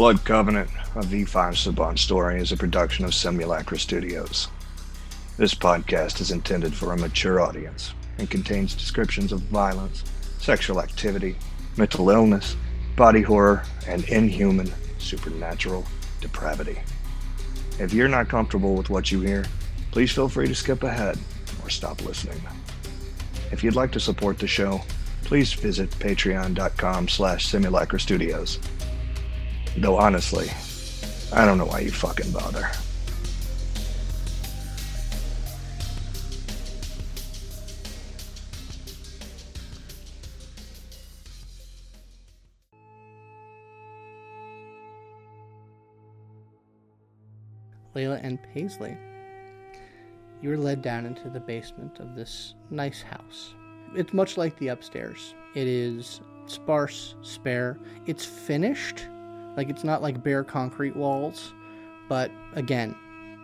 Blood Covenant, a V5 Sabbat story, is a production of Simulacra Studios. This podcast is intended for a mature audience and contains descriptions of violence, sexual activity, mental illness, body horror, and inhuman, supernatural depravity. If you're not comfortable with what you hear, please feel free to skip ahead or stop listening. If you'd like to support the show, please visit patreon.com slash simulacra studios. Though honestly, I don't know why you fucking bother. Layla and Paisley. You are led down into the basement of this nice house. It's much like the upstairs. It is sparse, spare. It's finished. Like it's not like bare concrete walls, but again,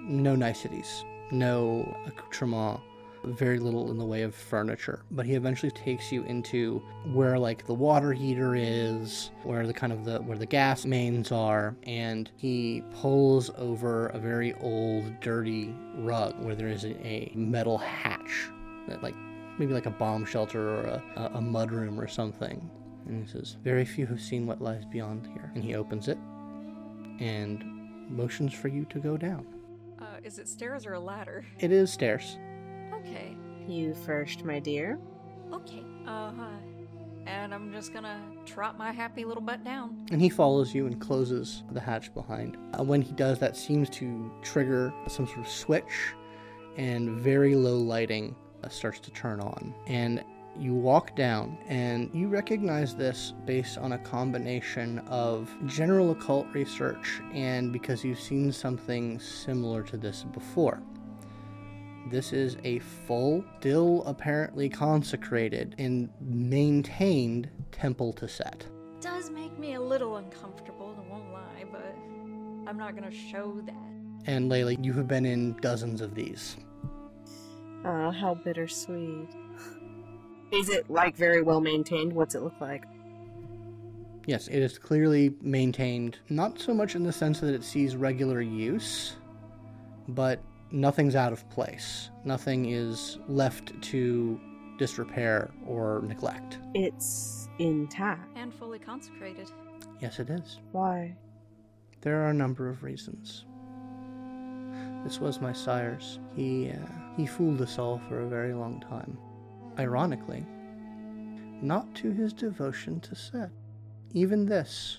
no niceties, no accoutrement, very little in the way of furniture. But he eventually takes you into where like the water heater is, where the kind of the where the gas mains are, and he pulls over a very old, dirty rug where there is a, metal hatch that like maybe like a bomb shelter or a, a mud room or something. And he says, Very few have seen what lies beyond here. And he opens it and motions for you to go down. Uh, is it stairs or a ladder? It is stairs. Okay. You first, my dear. Okay. Uh huh. And I'm just gonna trot my happy little butt down. And he follows you and closes the hatch behind. Uh, when he does, that seems to trigger some sort of switch, and very low lighting uh, starts to turn on. And you walk down and you recognize this based on a combination of general occult research and because you've seen something similar to this before. This is a full, still apparently consecrated and maintained temple to Set. Does make me a little uncomfortable, I won't lie, but I'm not gonna show that. And Layla, you have been in dozens of these. Ah, how bittersweet. Is it like very well maintained? What's it look like? Yes, it is clearly maintained, not so much in the sense that it sees regular use, but nothing's out of place. Nothing is left to disrepair or neglect. It's intact. And fully consecrated. Yes, it is. Why? There are a number of reasons. This was my sire's. He uh, he fooled us all for a very long time. Ironically, not to his devotion to Set. Even this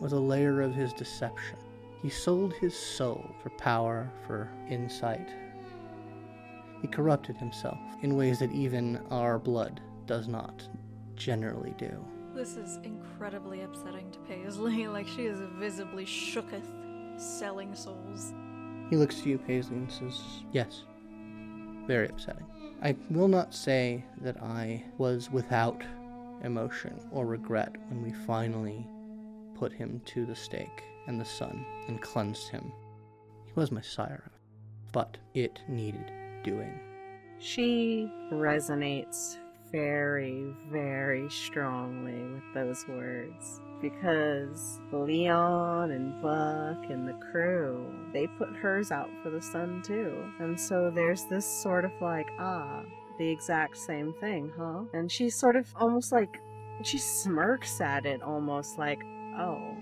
was a layer of his deception. He sold his soul for power, for insight. He corrupted himself in ways that even our blood does not generally do. This is incredibly upsetting to Paisley. Like she is visibly shooketh, selling souls. He looks to you, Paisley, and says, Yes. Very upsetting. I will not say that I was without emotion or regret when we finally put him to the stake and the sun and cleansed him. He was my sire, but it needed doing. She resonates very, very strongly with those words because Leon and Buck and the crew, they put hers out for the sun too. And so there's this sort of like, ah, the exact same thing, huh? And she sort of almost like, she smirks at it almost like, oh,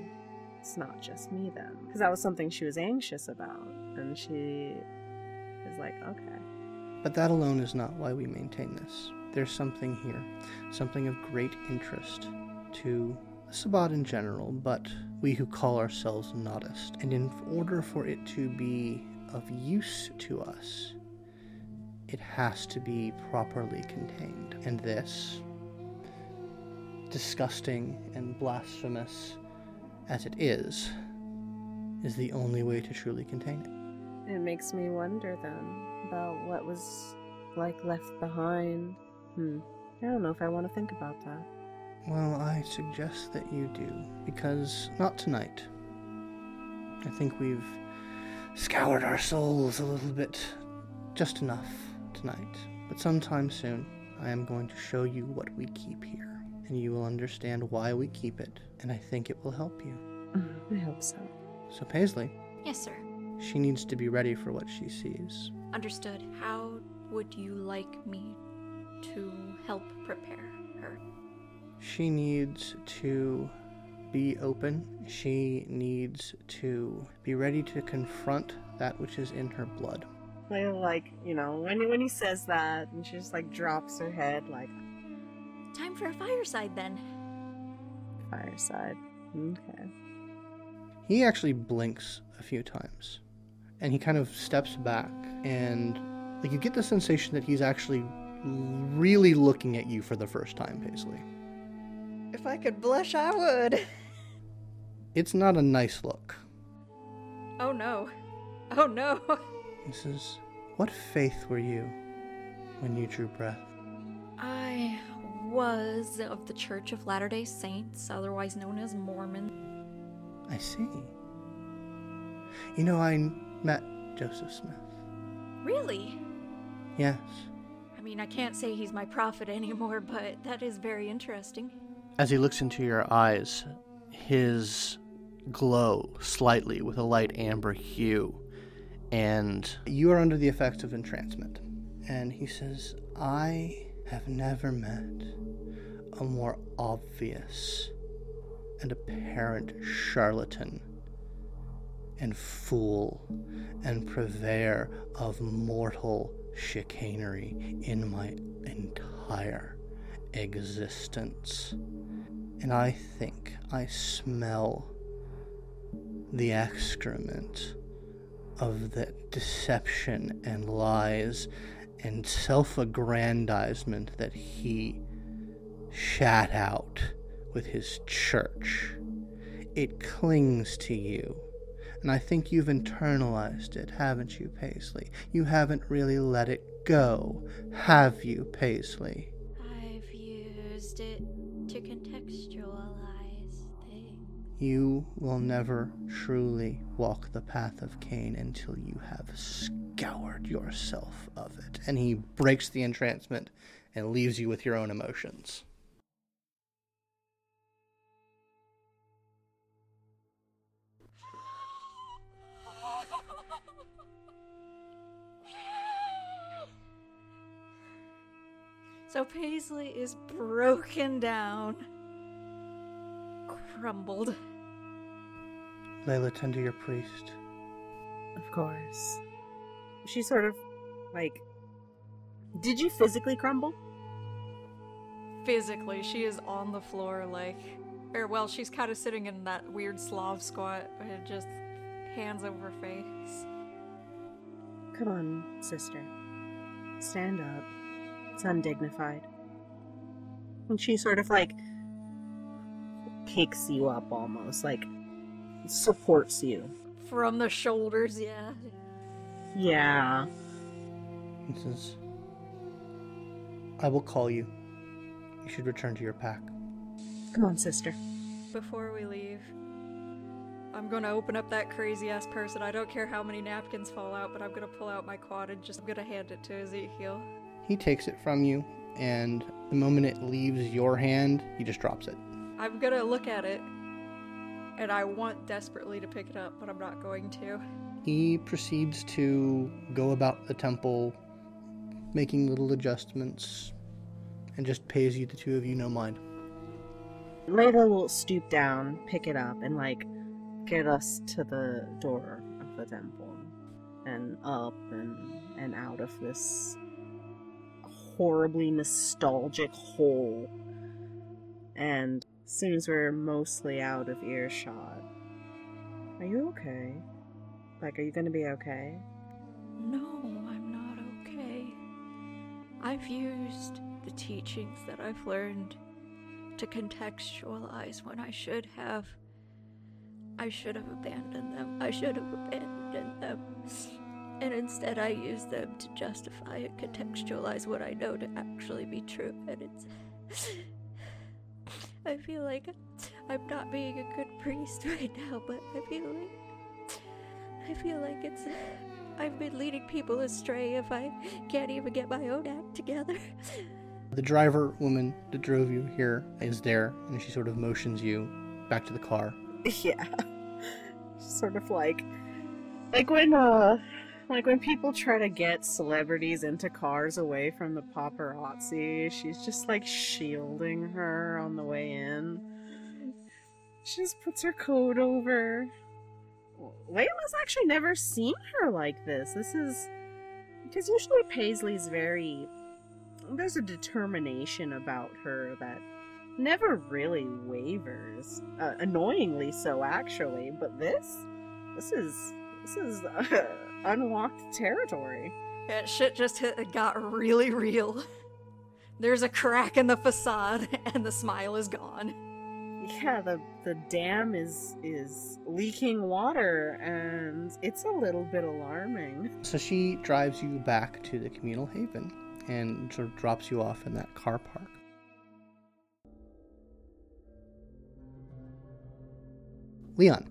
it's not just me then. Because that was something she was anxious about. And she is like, okay. But that alone is not why we maintain this. There's something here, something of great interest to Sabbat in general, but we who call ourselves Noddist. And in order for it to be of use to us, it has to be properly contained. And this, disgusting and blasphemous as it is, is the only way to truly contain it. It makes me wonder then about what was like left behind. Hmm. I don't know if I want to think about that. Well, I suggest that you do, because not tonight. I think we've scoured our souls a little bit, just enough tonight. But sometime soon, I am going to show you what we keep here, and you will understand why we keep it, and I think it will help you. Mm, I hope so. So, Paisley, Yes, sir. she needs to be ready for what she sees. Understood. How would you like me to help prepare her? She needs to be open. She needs to be ready to confront that which is in her blood. Layla, like, you know, when, when he says that, and she just, like, drops her head, like, Time for a fireside then. fireside. Okay. He actually blinks a few times and he kind of steps back and like you get the sensation that he's actually really looking at you for the first time, Paisley. If I could blush, I would. It's not a nice look. Oh no. Oh no. He says, What faith were you when you drew breath? I was of the Church of Latter day Saints, otherwise known as Mormon. I see. You know, I met Joseph Smith. Really? Yes. I mean, I can't say he's my prophet anymore, but that is very interesting. As he looks into your eyes, his glow slightly with a light amber hue, and you are under the effects of entrancement. And he says, I have never met a more obvious and apparent charlatan and fool and purveyor of mortal chicanery in my entire existence. And I think I smell the excrement of that deception and lies and self aggrandizement that he shat out with his church. It clings to you. And I think you've internalized it, haven't you, Paisley? You haven't really let it go, have you, Paisley? I've used it to contextualize things. You will never truly walk the path of Cain until you have scoured yourself of it. And he breaks the entrancement and leaves you with your own emotions. So Paisley is broken down, crumbled. Layla, tend to your priest. Of course. She sort of, like, did you physically crumble? Physically, she is on the floor, like, or well, she's kind of sitting in that weird Slav squat, and just hands over face. Come on, sister. Stand up. It's undignified. And she sort of like picks you up almost, like supports you. From the shoulders, yeah. Yeah. He says, I will call you. You should return to your pack. Come on, sister. Before we leave, I'm gonna open up that crazy ass purse, and I don't care how many napkins fall out, but I'm gonna pull out my quad and just I'm gonna hand it to Ezekiel. He takes it from you, and the moment it leaves your hand, he just drops it. I'm gonna look at it, and I want desperately to pick it up, but I'm not going to. He proceeds to go about the temple, making little adjustments, and just pays you the two of you no mind. Layla will stoop down, pick it up, and like get us to the door of the temple and up and and out of this horribly nostalgic hole. And as soon as we're mostly out of earshot, are you okay? Like, are you gonna be okay? No, I'm not okay. I've used the teachings that I've learned to contextualize when I should have. I should have abandoned them. I should have abandoned them. And instead, I use them to justify and contextualize what I know to actually be true. And it's. I feel like I'm not being a good priest right now, but I feel like. I feel like it's. I've been leading people astray if I can't even get my own act together. The driver woman that drove you here is there, and she sort of motions you back to the car. Yeah. Sort of like like when uh like when people try to get celebrities into cars away from the paparazzi, she's just like shielding her on the way in. She just puts her coat over. Layla's actually never seen her like this. This is because usually Paisley's very there's a determination about her that never really wavers. Uh, annoyingly so, actually. But this, this is this is uh, unwalked territory. That shit just hit, got really real. There's a crack in the facade, and the smile is gone. Yeah, the the dam is is leaking water, and it's a little bit alarming. So she drives you back to the communal haven and sort of drops you off in that car park. Leon,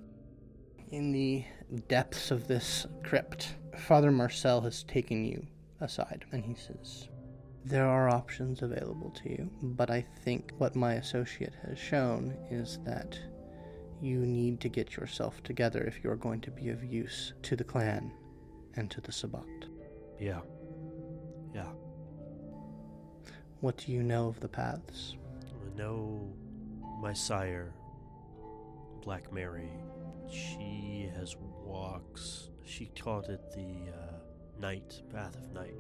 in the depths of this crypt, Father Marcel has taken you aside and he says, There are options available to you, but I think what my associate has shown is that you need to get yourself together if you're going to be of use to the clan and to the Sabbat. Yeah. Yeah. What do you know of the paths? I know my sire, Black Mary. She has walks. She taught it the uh, night, path of night.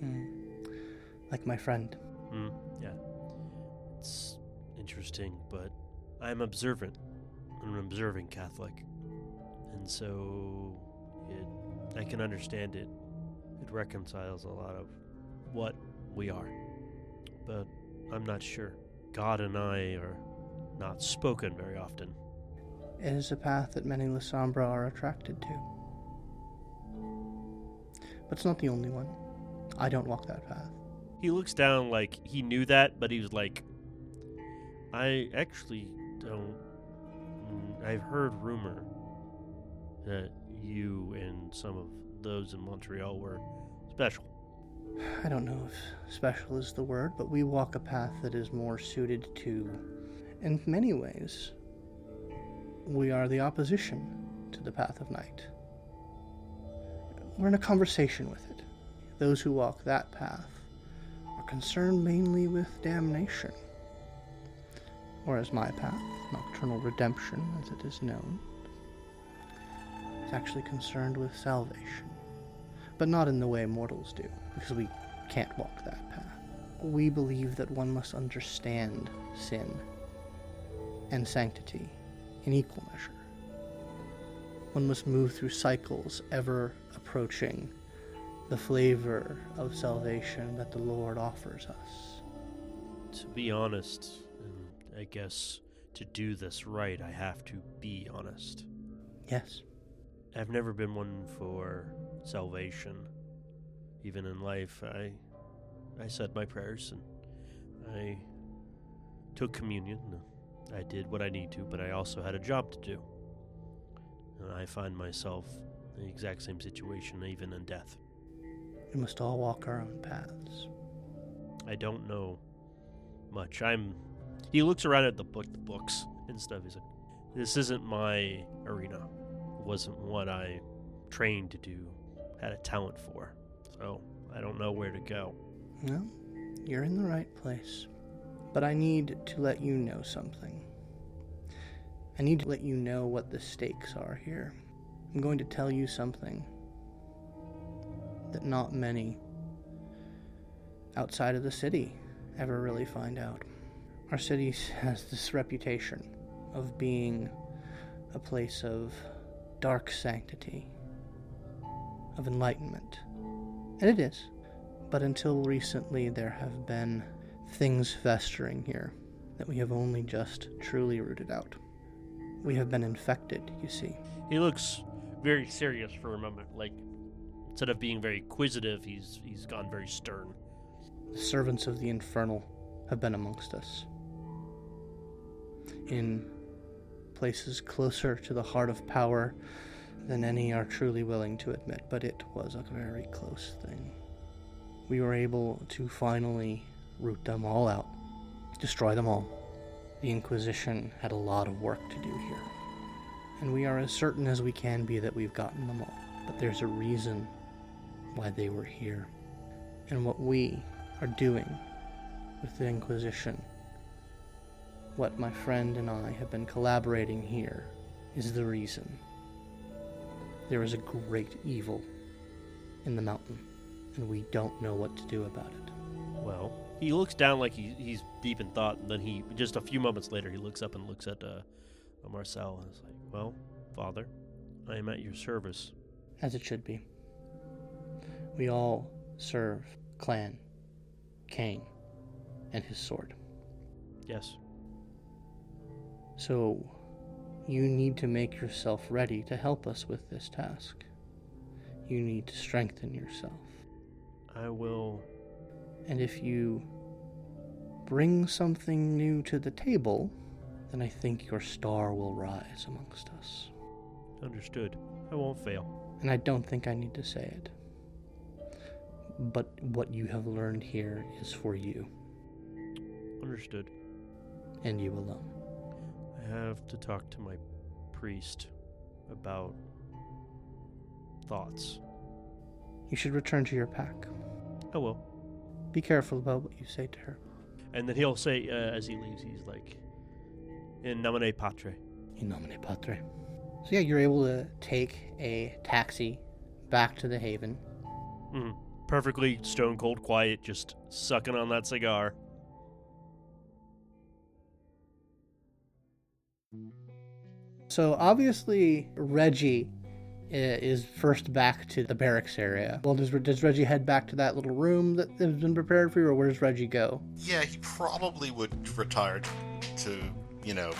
Hmm. Like my friend. Hmm. Yeah. It's interesting, but I'm observant. I'm an observing Catholic, and so it. I can understand it. It reconciles a lot of what we are, but I'm not sure. God and I are not spoken very often. It is a path that many Lasombra are attracted to. But it's not the only one. I don't walk that path. He looks down like he knew that, but he was like, I actually don't. mm, I've heard rumor that you and some of those in Montreal were special. I don't know if special is the word, but we walk a path that is more suited to, in many ways, we are the opposition to the path of night. We're in a conversation with it. Those who walk that path are concerned mainly with damnation, whereas my path, nocturnal redemption as it is known, is actually concerned with salvation but not in the way mortals do, because we can't walk that path. We believe that one must understand sin and sanctity in equal measure. One must move through cycles ever approaching the flavor of salvation that the Lord offers us. To be honest, and I guess to do this right, I have to be honest. Yes, I've never been one for salvation. Even in life, I I said my prayers and I took communion. I did what I need to, but I also had a job to do. And I find myself in the exact same situation, even in death. we must all walk our own paths. I don't know much. I'm. He looks around at the book, the books and stuff. He's like, "This isn't my arena. It wasn't what I trained to do. Had a talent for. So I don't know where to go." Well, you're in the right place. But I need to let you know something. I need to let you know what the stakes are here. I'm going to tell you something that not many outside of the city ever really find out. Our city has this reputation of being a place of dark sanctity, of enlightenment. And it is. But until recently, there have been things festering here that we have only just truly rooted out. We have been infected, you see. He looks very serious for a moment. Like instead of being very inquisitive, he's he's gone very stern. The servants of the infernal have been amongst us. In places closer to the heart of power than any are truly willing to admit, but it was a very close thing. We were able to finally root them all out, destroy them all. The Inquisition had a lot of work to do here, and we are as certain as we can be that we've gotten them all. But there's a reason why they were here, and what we are doing with the Inquisition, what my friend and I have been collaborating here, is the reason. There is a great evil in the mountain, and we don't know what to do about it. Well, he looks down like he, he's deep in thought, and then he just a few moments later he looks up and looks at uh, Marcel and is like, "Well, Father, I am at your service." As it should be. We all serve Clan Cain and his sword. Yes. So, you need to make yourself ready to help us with this task. You need to strengthen yourself. I will. And if you bring something new to the table, then I think your star will rise amongst us. Understood. I won't fail. And I don't think I need to say it. But what you have learned here is for you, Understood. and you alone. I have to talk to my priest about thoughts. You should return to your pack. I will. Be careful about what you say to her. And then he'll say, uh, as he leaves, he's like, "In nomine patre." In nomine patre. So yeah, you're able to take a taxi back to the haven. Mhm. Perfectly stone cold quiet, just sucking on that cigar. So obviously Reggie i- is first back to the barracks area. Well, does does Reggie head back to that little room that has been prepared for you, or where does Reggie go? Yeah, he probably would retire to, you know,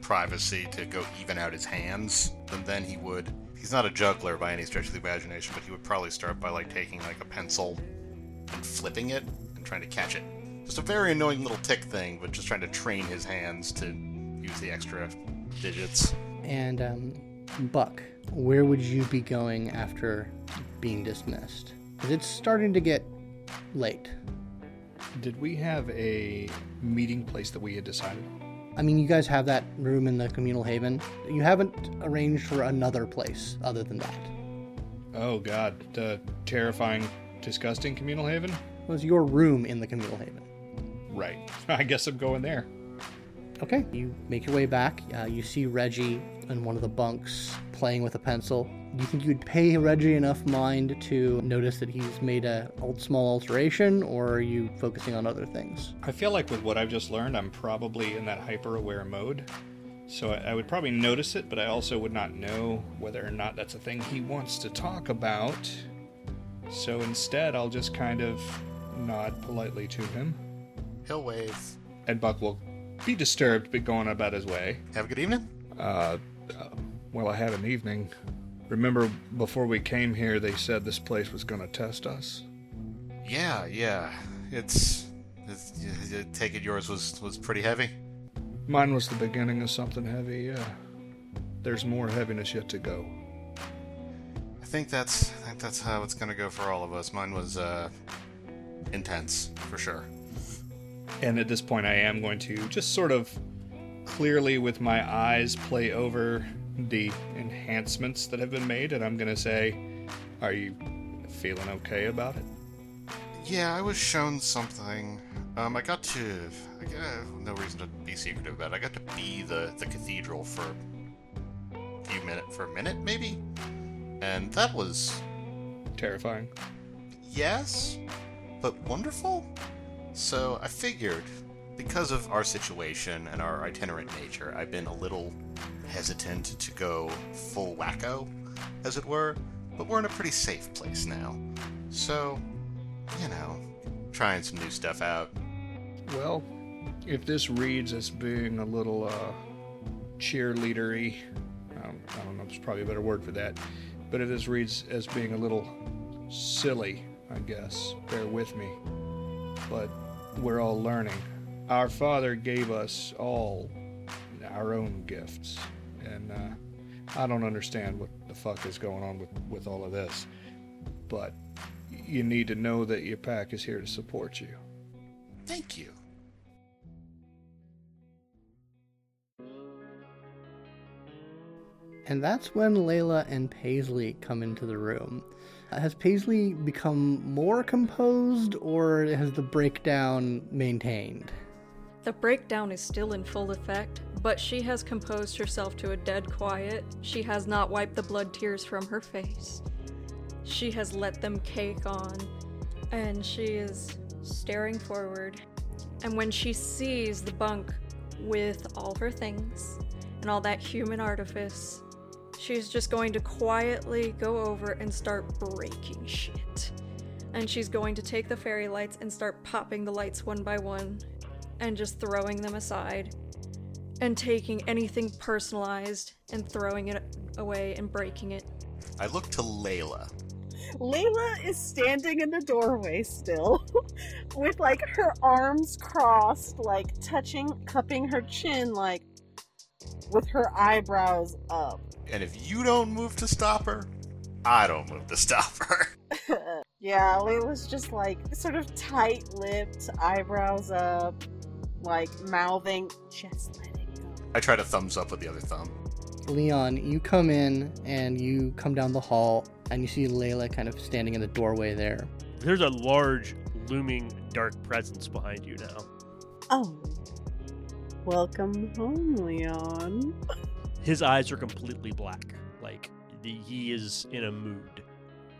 privacy to go even out his hands. And then he would. He's not a juggler by any stretch of the imagination, but he would probably start by like taking like a pencil and flipping it and trying to catch it. Just a very annoying little tick thing, but just trying to train his hands to use the extra digits. And um, Buck, where would you be going after being dismissed? Because it's starting to get late. Did we have a meeting place that we had decided? I mean, you guys have that room in the communal haven. You haven't arranged for another place other than that. Oh God, the terrifying, disgusting communal haven. It was your room in the communal haven. Right. I guess I'm going there. Okay, you make your way back. Uh, you see Reggie in one of the bunks playing with a pencil. Do you think you'd pay Reggie enough mind to notice that he's made a old small alteration, or are you focusing on other things? I feel like with what I've just learned, I'm probably in that hyper aware mode. So I, I would probably notice it, but I also would not know whether or not that's a thing he wants to talk about. So instead, I'll just kind of nod politely to him. He'll wave. And Buck will be disturbed, but going about his way. Have a good evening. Uh, uh, well, I had an evening. Remember, before we came here, they said this place was going to test us? Yeah, yeah. It's. it's take it yours was was pretty heavy. Mine was the beginning of something heavy, yeah. There's more heaviness yet to go. I think that's I think that's how it's gonna go for all of us. Mine was uh intense for sure. And at this point, I am going to just sort of clearly, with my eyes, play over the enhancements that have been made, and I'm going to say, Are you feeling okay about it? Yeah, I was shown something. Um, I got to. I got no reason to be secretive about it. I got to be the the cathedral for a few minute for a minute maybe, and that was Terrifying. yes, but wonderful. So I figured, because of our situation and our itinerant nature, I've been a little hesitant to go full wacko, as it were. But we're in a pretty safe place now, so you know, trying some new stuff out. Well, if this reads as being a little uh, cheerleadery, um, I don't know there's probably a better word for that, but if this reads as being a little silly, I guess, bear with me. But we're all learning our Father gave us all our own gifts. And uh, I don't understand what the fuck is going on with, with all of this. But you need to know that your pack is here to support you. Thank you. And that's when Layla and Paisley come into the room. Uh, has Paisley become more composed, or has the breakdown maintained? The breakdown is still in full effect, but she has composed herself to a dead quiet. She has not wiped the blood tears from her face. She has let them cake on, and she is staring forward. And when she sees the bunk with all her things and all that human artifice, she's just going to quietly go over and start breaking shit. And she's going to take the fairy lights and start popping the lights one by one and just throwing them aside and taking anything personalized and throwing it away and breaking it. I look to Layla. Layla is standing in the doorway still, with like her arms crossed, like touching, cupping her chin, like with her eyebrows up. And if you don't move to stop her, I don't move to stop her. yeah, Layla's just like sort of tight lipped, eyebrows up, like mouthing, just letting go. I try to thumbs up with the other thumb. Leon, you come in and you come down the hall and you see Layla kind of standing in the doorway there. There's a large, looming, dark presence behind you now. Oh. Welcome home, Leon. His eyes are completely black. Like, the, he is in a mood.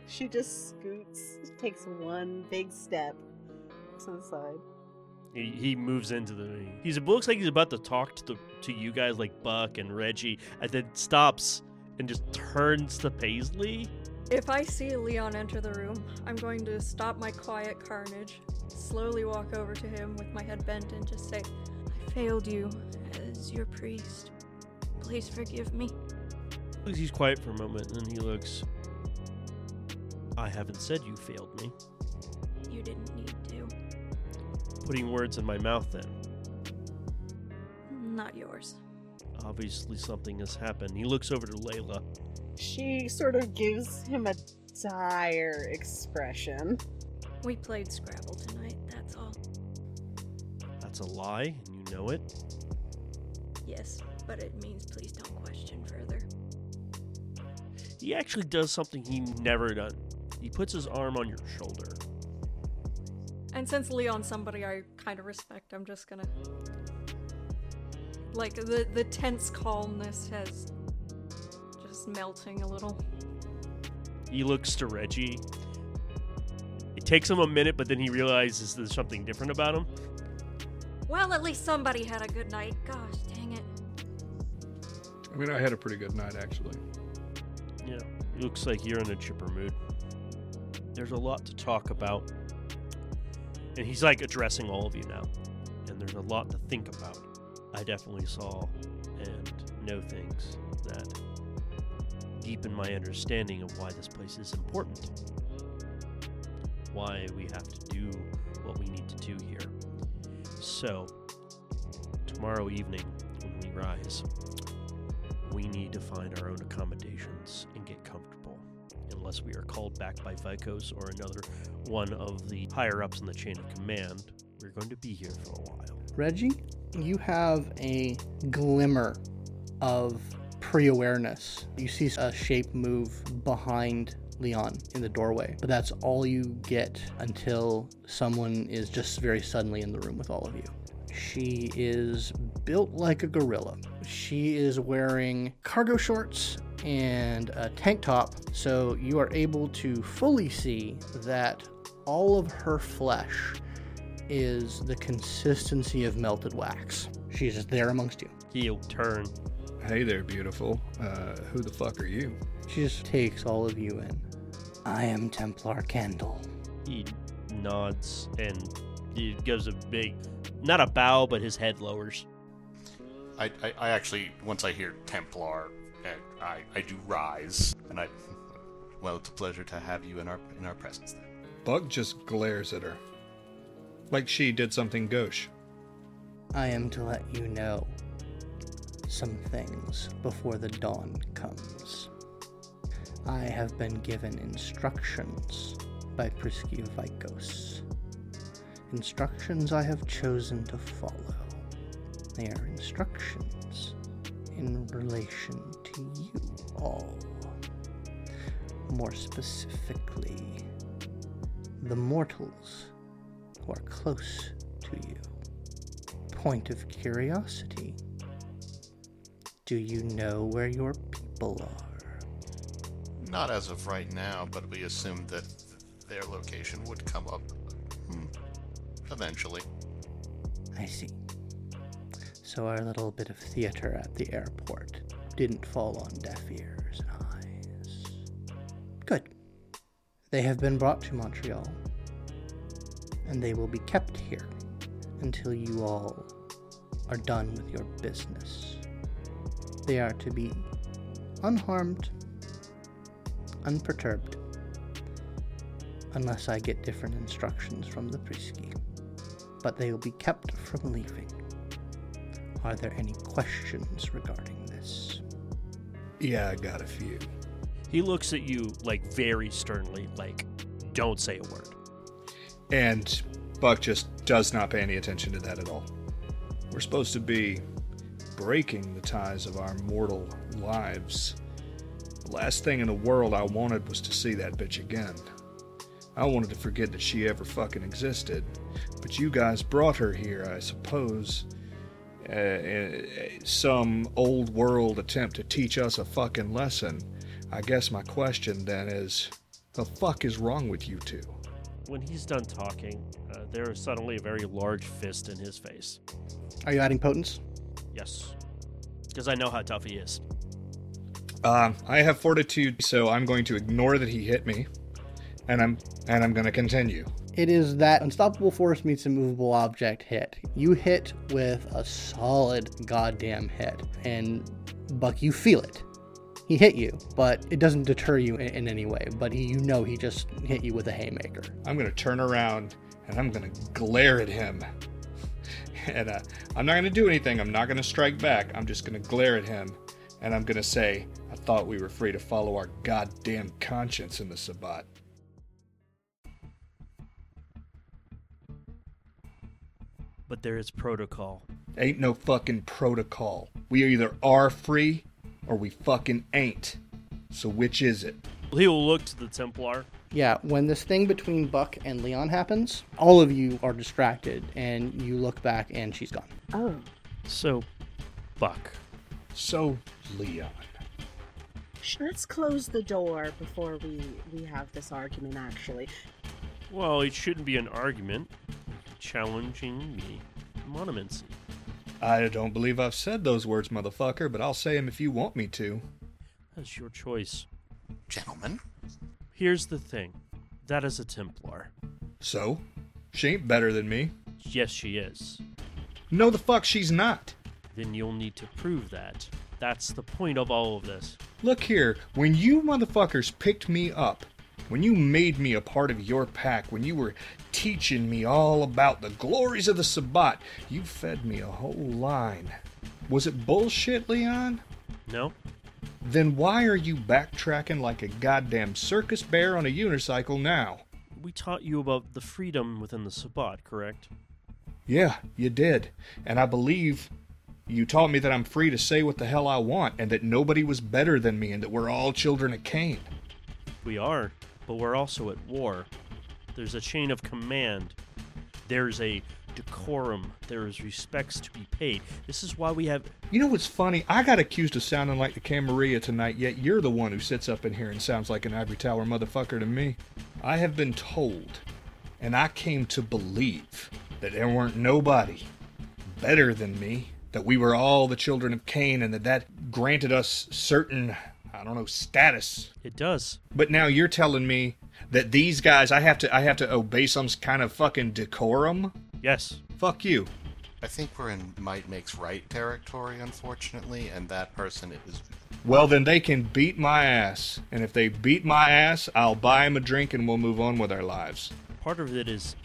She just scoots, takes one big step to the side. He, he moves into the. He's it looks like he's about to talk to the to you guys like Buck and Reggie, and then stops and just turns to Paisley. If I see Leon enter the room, I'm going to stop my quiet carnage, slowly walk over to him with my head bent, and just say, I failed you as your priest. Please forgive me. He's quiet for a moment, and then he looks. I haven't said you failed me. You didn't need to. Putting words in my mouth, then. Not yours. Obviously, something has happened. He looks over to Layla. She sort of gives him a dire expression. We played Scrabble tonight, that's all. That's a lie, and you know it. Yes, but it means please don't question further. He actually does something he never done. He puts his arm on your shoulder. And since Leon's somebody I kind of respect, I'm just gonna. Like, the, the tense calmness has. just melting a little. He looks to Reggie. It takes him a minute, but then he realizes there's something different about him. Well, at least somebody had a good night. Gosh dang it. I mean, I had a pretty good night actually. Yeah, it looks like you're in a chipper mood. There's a lot to talk about. And he's like addressing all of you now. And there's a lot to think about. I definitely saw and know things that deepen my understanding of why this place is important. Why we have to do what we need to do here. So, tomorrow evening, when we rise, we need to find our own comfortable. Unless we are called back by Vicos or another one of the higher ups in the chain of command, we're going to be here for a while. Reggie, you have a glimmer of pre awareness. You see a shape move behind Leon in the doorway, but that's all you get until someone is just very suddenly in the room with all of you. She is built like a gorilla. She is wearing cargo shorts and a tank top, so you are able to fully see that all of her flesh is the consistency of melted wax. She's just there amongst you. He'll turn. Hey there, beautiful. Uh, who the fuck are you? She just takes all of you in. I am Templar Candle. He nods and he gives a big, not a bow, but his head lowers. I, I, I actually, once I hear Templar, I, I do rise, and I. Well, it's a pleasure to have you in our in our presence. Then. Buck just glares at her. Like she did something gauche. I am to let you know some things before the dawn comes. I have been given instructions by Priscus Vicos. Instructions I have chosen to follow. They are instructions in relation to you all. More specifically, the mortals who are close to you. Point of curiosity. Do you know where your people are? Not as of right now, but we assumed that their location would come up hmm, eventually. I see. So our little bit of theater at the airport didn't fall on deaf ears and eyes. Good. They have been brought to Montreal, and they will be kept here until you all are done with your business. They are to be unharmed, unperturbed, unless I get different instructions from the Priscus. But they will be kept from leaving. Are there any questions regarding? Yeah, I got a few. He looks at you like very sternly, like, don't say a word. And Buck just does not pay any attention to that at all. We're supposed to be breaking the ties of our mortal lives. The last thing in the world I wanted was to see that bitch again. I wanted to forget that she ever fucking existed. But you guys brought her here, I suppose. Uh, uh, some old world attempt to teach us a fucking lesson. I guess my question then is the fuck is wrong with you two? When he's done talking, uh, there is suddenly a very large fist in his face. Are you adding potence? Yes. Because I know how tough he is. Um, I have fortitude, so I'm going to ignore that he hit me, and I'm and I'm going to continue. It is that unstoppable force meets immovable object hit. You hit with a solid goddamn hit, and Buck, you feel it. He hit you, but it doesn't deter you in, in any way. But he, you know he just hit you with a haymaker. I'm going to turn around and I'm going to glare at him. And uh, I'm not going to do anything. I'm not going to strike back. I'm just going to glare at him, and I'm going to say, "I thought we were free to follow our goddamn conscience in the Sabbat." But there is protocol. Ain't no fucking protocol. We either are free or we fucking ain't. So which is it? He will look to the Templar. Yeah, when this thing between Buck and Leon happens, all of you are distracted, and you look back, and she's gone. Oh, So, Buck. So, Leon. let's close the door before we we have this argument. Actually, Well, it shouldn't be an argument. Challenging me. Monomacy. I don't believe I've said those words, motherfucker, but I'll say them if you want me to. That's your choice. Gentlemen, Here's the thing. That is a Templar. So? She ain't better than me. Yes, she is. No, the fuck she's not. Then you'll need to prove that. That's the point of all of this. Look here, when you motherfuckers picked me up, when you made me a part of your pack, when you were teaching me all about the glories of the Sabbat, you fed me a whole line. Was it bullshit, Leon? No? Then why are you backtracking like a goddamn circus bear on a unicycle now? We taught you about the freedom within the Sabbat, correct? Yeah, you did. And I believe you taught me that I'm free to say what the hell I want and that nobody was better than me and that we're all children of Cain. We are, but we're also at war. There's a chain of command. There's a decorum. There is respects to be paid. This is why we have. You know what's funny? I got accused of sounding like the Camarilla tonight, yet you're the one who sits up in here and sounds like an ivory tower motherfucker to me. I have been told, and I came to believe, that there weren't nobody better than me, that we were all the children of Cain, and that that granted us certain, I don't know, status. It does. But now you're telling me that these guys, I have to, I have to obey some kind of fucking decorum. Yes. Fuck you. I think we're in might makes right territory, unfortunately, and that person is. Well, then they can beat my ass. And if they beat my ass, I'll buy them a drink and we'll move on with our lives. Part of it is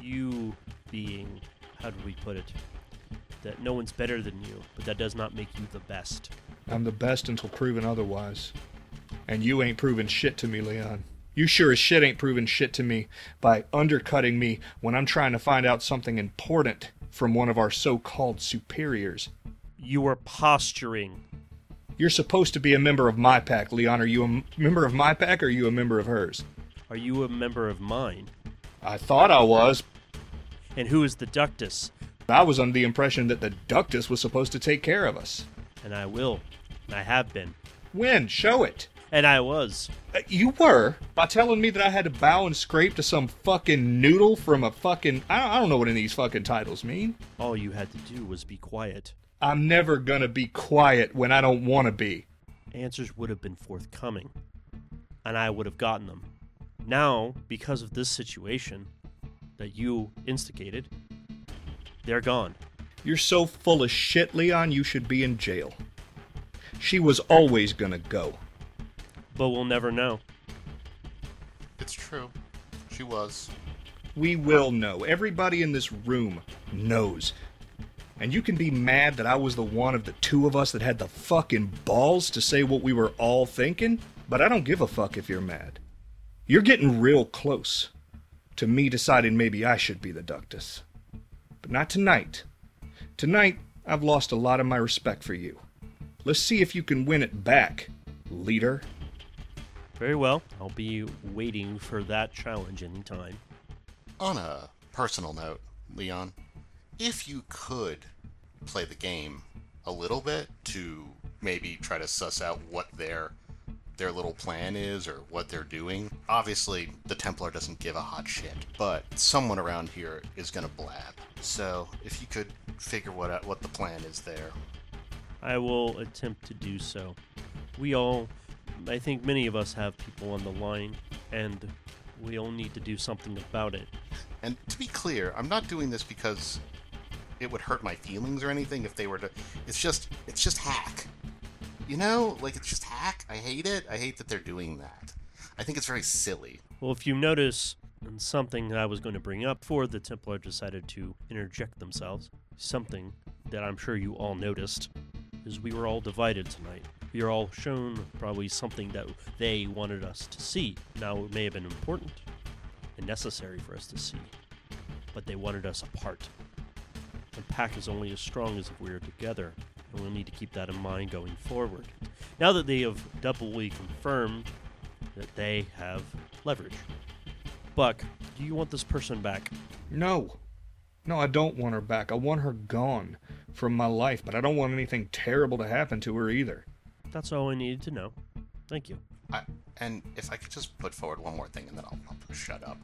you being. How do we put it? That no one's better than you, but that does not make you the best. I'm the best until proven otherwise. And you ain't proven shit to me, Leon. You sure as shit ain't proven shit to me by undercutting me when I'm trying to find out something important from one of our so called superiors. You were posturing. You're supposed to be a member of my pack, Leon. Are you a m- member of my pack or are you a member of hers? Are you a member of mine? I thought I was. And who is the Ductus? I was under the impression that the Ductus was supposed to take care of us. And I will. I have been. When? Show it. And I was. Uh, you were by telling me that I had to bow and scrape to some fucking noodle from a fucking. I don't, I don't know what any of these fucking titles mean. All you had to do was be quiet. I'm never gonna be quiet when I don't want to be. Answers would have been forthcoming. And I would have gotten them. Now, because of this situation that you instigated, they're gone. You're so full of shit, Leon. You should be in jail. She was always gonna go. But we'll never know. It's true. She was. We will know. Everybody in this room knows. And you can be mad that I was the one of the two of us that had the fucking balls to say what we were all thinking, but I don't give a fuck if you're mad. You're getting real close to me deciding maybe I should be the Ductus. But not tonight. Tonight, I've lost a lot of my respect for you. Let's see if you can win it back, leader. Very well. I'll be waiting for that challenge anytime. On a personal note, Leon, if you could play the game a little bit to maybe try to suss out what their their little plan is or what they're doing. Obviously, the Templar doesn't give a hot shit, but someone around here is gonna blab. So, if you could figure what out what the plan is there. I will attempt to do so. We all, I think many of us have people on the line, and we all need to do something about it. And to be clear, I'm not doing this because it would hurt my feelings or anything if they were to it's just it's just hack. You know, like it's just hack. I hate it. I hate that they're doing that. I think it's very silly. Well, if you notice, and something that I was going to bring up for the Templar decided to interject themselves, something that I'm sure you all noticed, is we were all divided tonight. We were all shown probably something that they wanted us to see. Now, it may have been important and necessary for us to see, but they wanted us apart. The pack is only as strong as if we are together, and we'll need to keep that in mind going forward. Now that they have doubly confirmed that they have leverage. Buck, do you want this person back? No. No, I don't want her back. I want her gone from my life, but I don't want anything terrible to happen to her either. That's all I needed to know. Thank you. I, and if I could just put forward one more thing and then I'll, I'll shut up.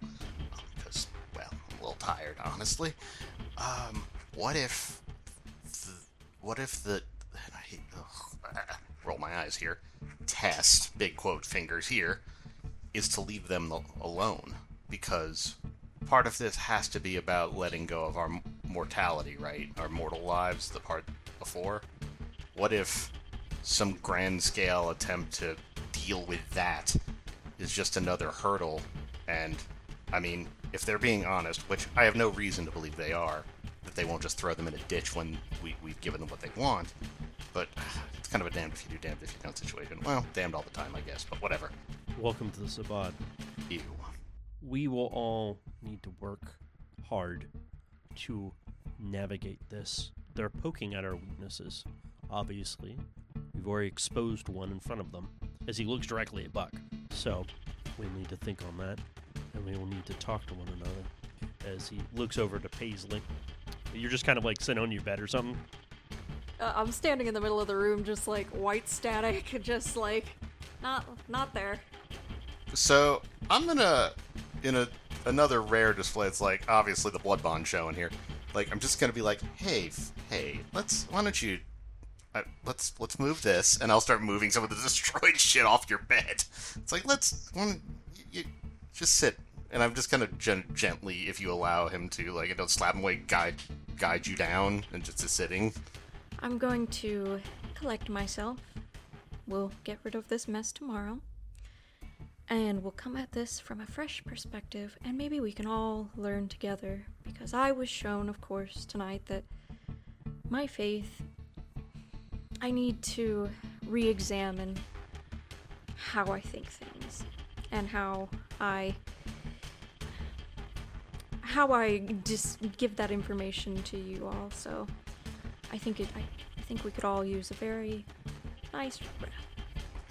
Because, well, I'm a little tired, honestly. Um, what if. The, what if the. I hate. Ugh, roll my eyes here. Test, big quote fingers here, is to leave them alone. Because part of this has to be about letting go of our m- mortality, right? Our mortal lives, the part before. What if some grand scale attempt to deal with that is just another hurdle. And, I mean, if they're being honest, which I have no reason to believe they are, that they won't just throw them in a ditch when we, we've given them what they want. But uh, it's kind of a damned if you do, damned if you don't situation. Well, damned all the time, I guess, but whatever. Welcome to the Sabbat. Ew. We will all need to work hard to navigate this. They're poking at our weaknesses, obviously. We've already exposed one in front of them as he looks directly at Buck. So we need to think on that, and we will need to talk to one another as he looks over to Paisley. You're just kind of like sitting on your bed or something. Uh, I'm standing in the middle of the room, just like white static, just like not not there. So I'm gonna, in a another rare display, it's like obviously the blood bond showing here. Like I'm just gonna be like, hey, f- hey, let's why don't you, uh, let's let's move this, and I'll start moving some of the destroyed shit off your bed. It's like let's you just sit, and I'm just gonna gen- gently, if you allow him to, like, I don't slap him away, guide guide you down, and just to sitting. I'm going to collect myself. We'll get rid of this mess tomorrow. And we'll come at this from a fresh perspective, and maybe we can all learn together. Because I was shown, of course, tonight that my faith, I need to re examine how I think things and how I. How I just give that information to you all. So I think it. I think we could all use a very nice rest.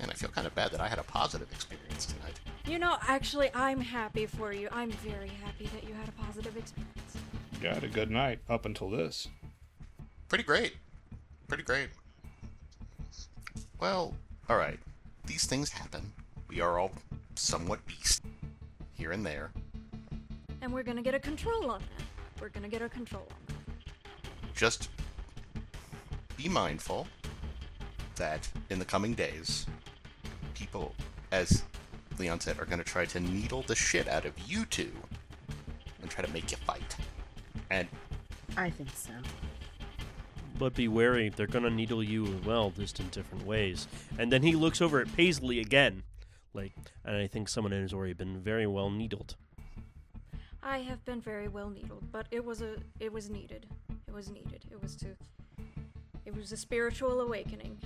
And I feel kind of bad that I had a positive experience tonight. You know, actually, I'm happy for you. I'm very happy that you had a positive experience. You had a good night up until this. Pretty great. Pretty great. Well, alright. These things happen. We are all somewhat beasts. Here and there. And we're gonna get a control on that. We're gonna get a control on that. Just be mindful that in the coming days, people, as Leon said, are going to try to needle the shit out of you two and try to make you fight. And I think so. But be wary, they're gonna needle you as well, just in different ways. And then he looks over at Paisley again. Like, and I think someone has already been very well needled. I have been very well needled, but it was a it was needed. It was needed. It was to it was a spiritual awakening.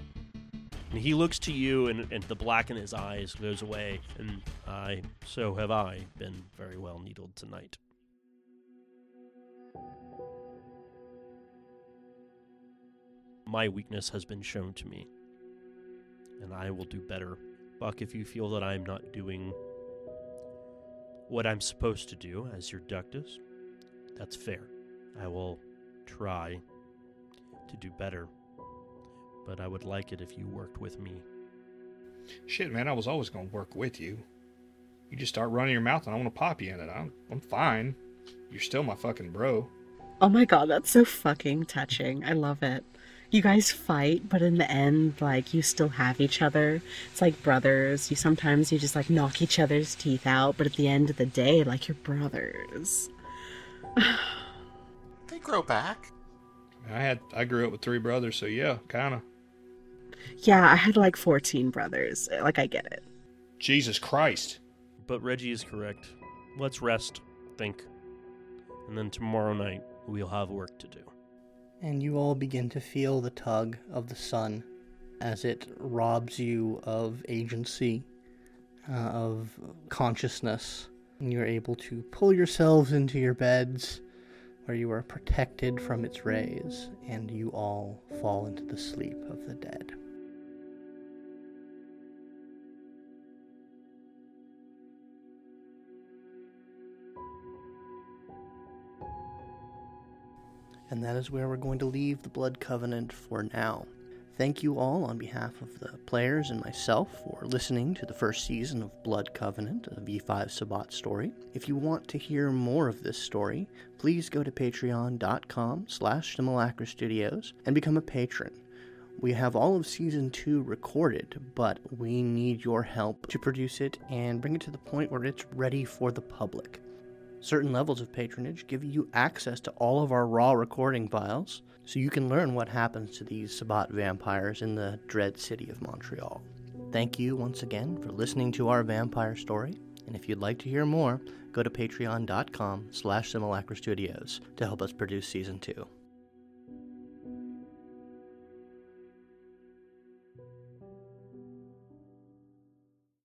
And he looks to you, and, and the black in his eyes goes away. And I, so have I, been very well needled tonight. My weakness has been shown to me, and I will do better. Buck, if you feel that I'm not doing what I'm supposed to do as your ductus, that's fair. I will try to do better, but I would like it if you worked with me. Shit, man, I was always gonna work with you. You just start running your mouth and I want to pop you in it. I'm, I'm fine. You're still my fucking bro. Oh my god, that's so fucking touching. I love it. You guys fight, but in the end, like, you still have each other. It's like brothers. You sometimes you just like knock each other's teeth out, but at the end of the day, like, you're brothers. they grow back. I had I grew up with three brothers, so yeah, kind of. Yeah, I had like 14 brothers. Like, I get it. Jesus Christ. But Reggie is correct. Let's rest, think. And then tomorrow night, we'll have work to do. and you all begin to feel the tug of the sun as it robs you of agency, uh, of consciousness. And you're able to pull yourselves into your beds where you are protected from its rays, and you all fall into the sleep of the dead. And that is where we're going to leave the Blood Covenant for now. Thank you all on behalf of the players and myself for listening to the first season of Blood Covenant, a V5 Sabbat story. If you want to hear more of this story, please go to patreon.com slash Studios and become a patron. We have all of season two recorded, but we need your help to produce it and bring it to the point where it's ready for the public. Certain levels of patronage give you access to all of our raw recording files, so you can learn what happens to these Sabbat vampires in the dread city of Montreal. Thank you once again for listening to our vampire story, and if you'd like to hear more, go to patreon.com slash simulacra studios to help us produce season two.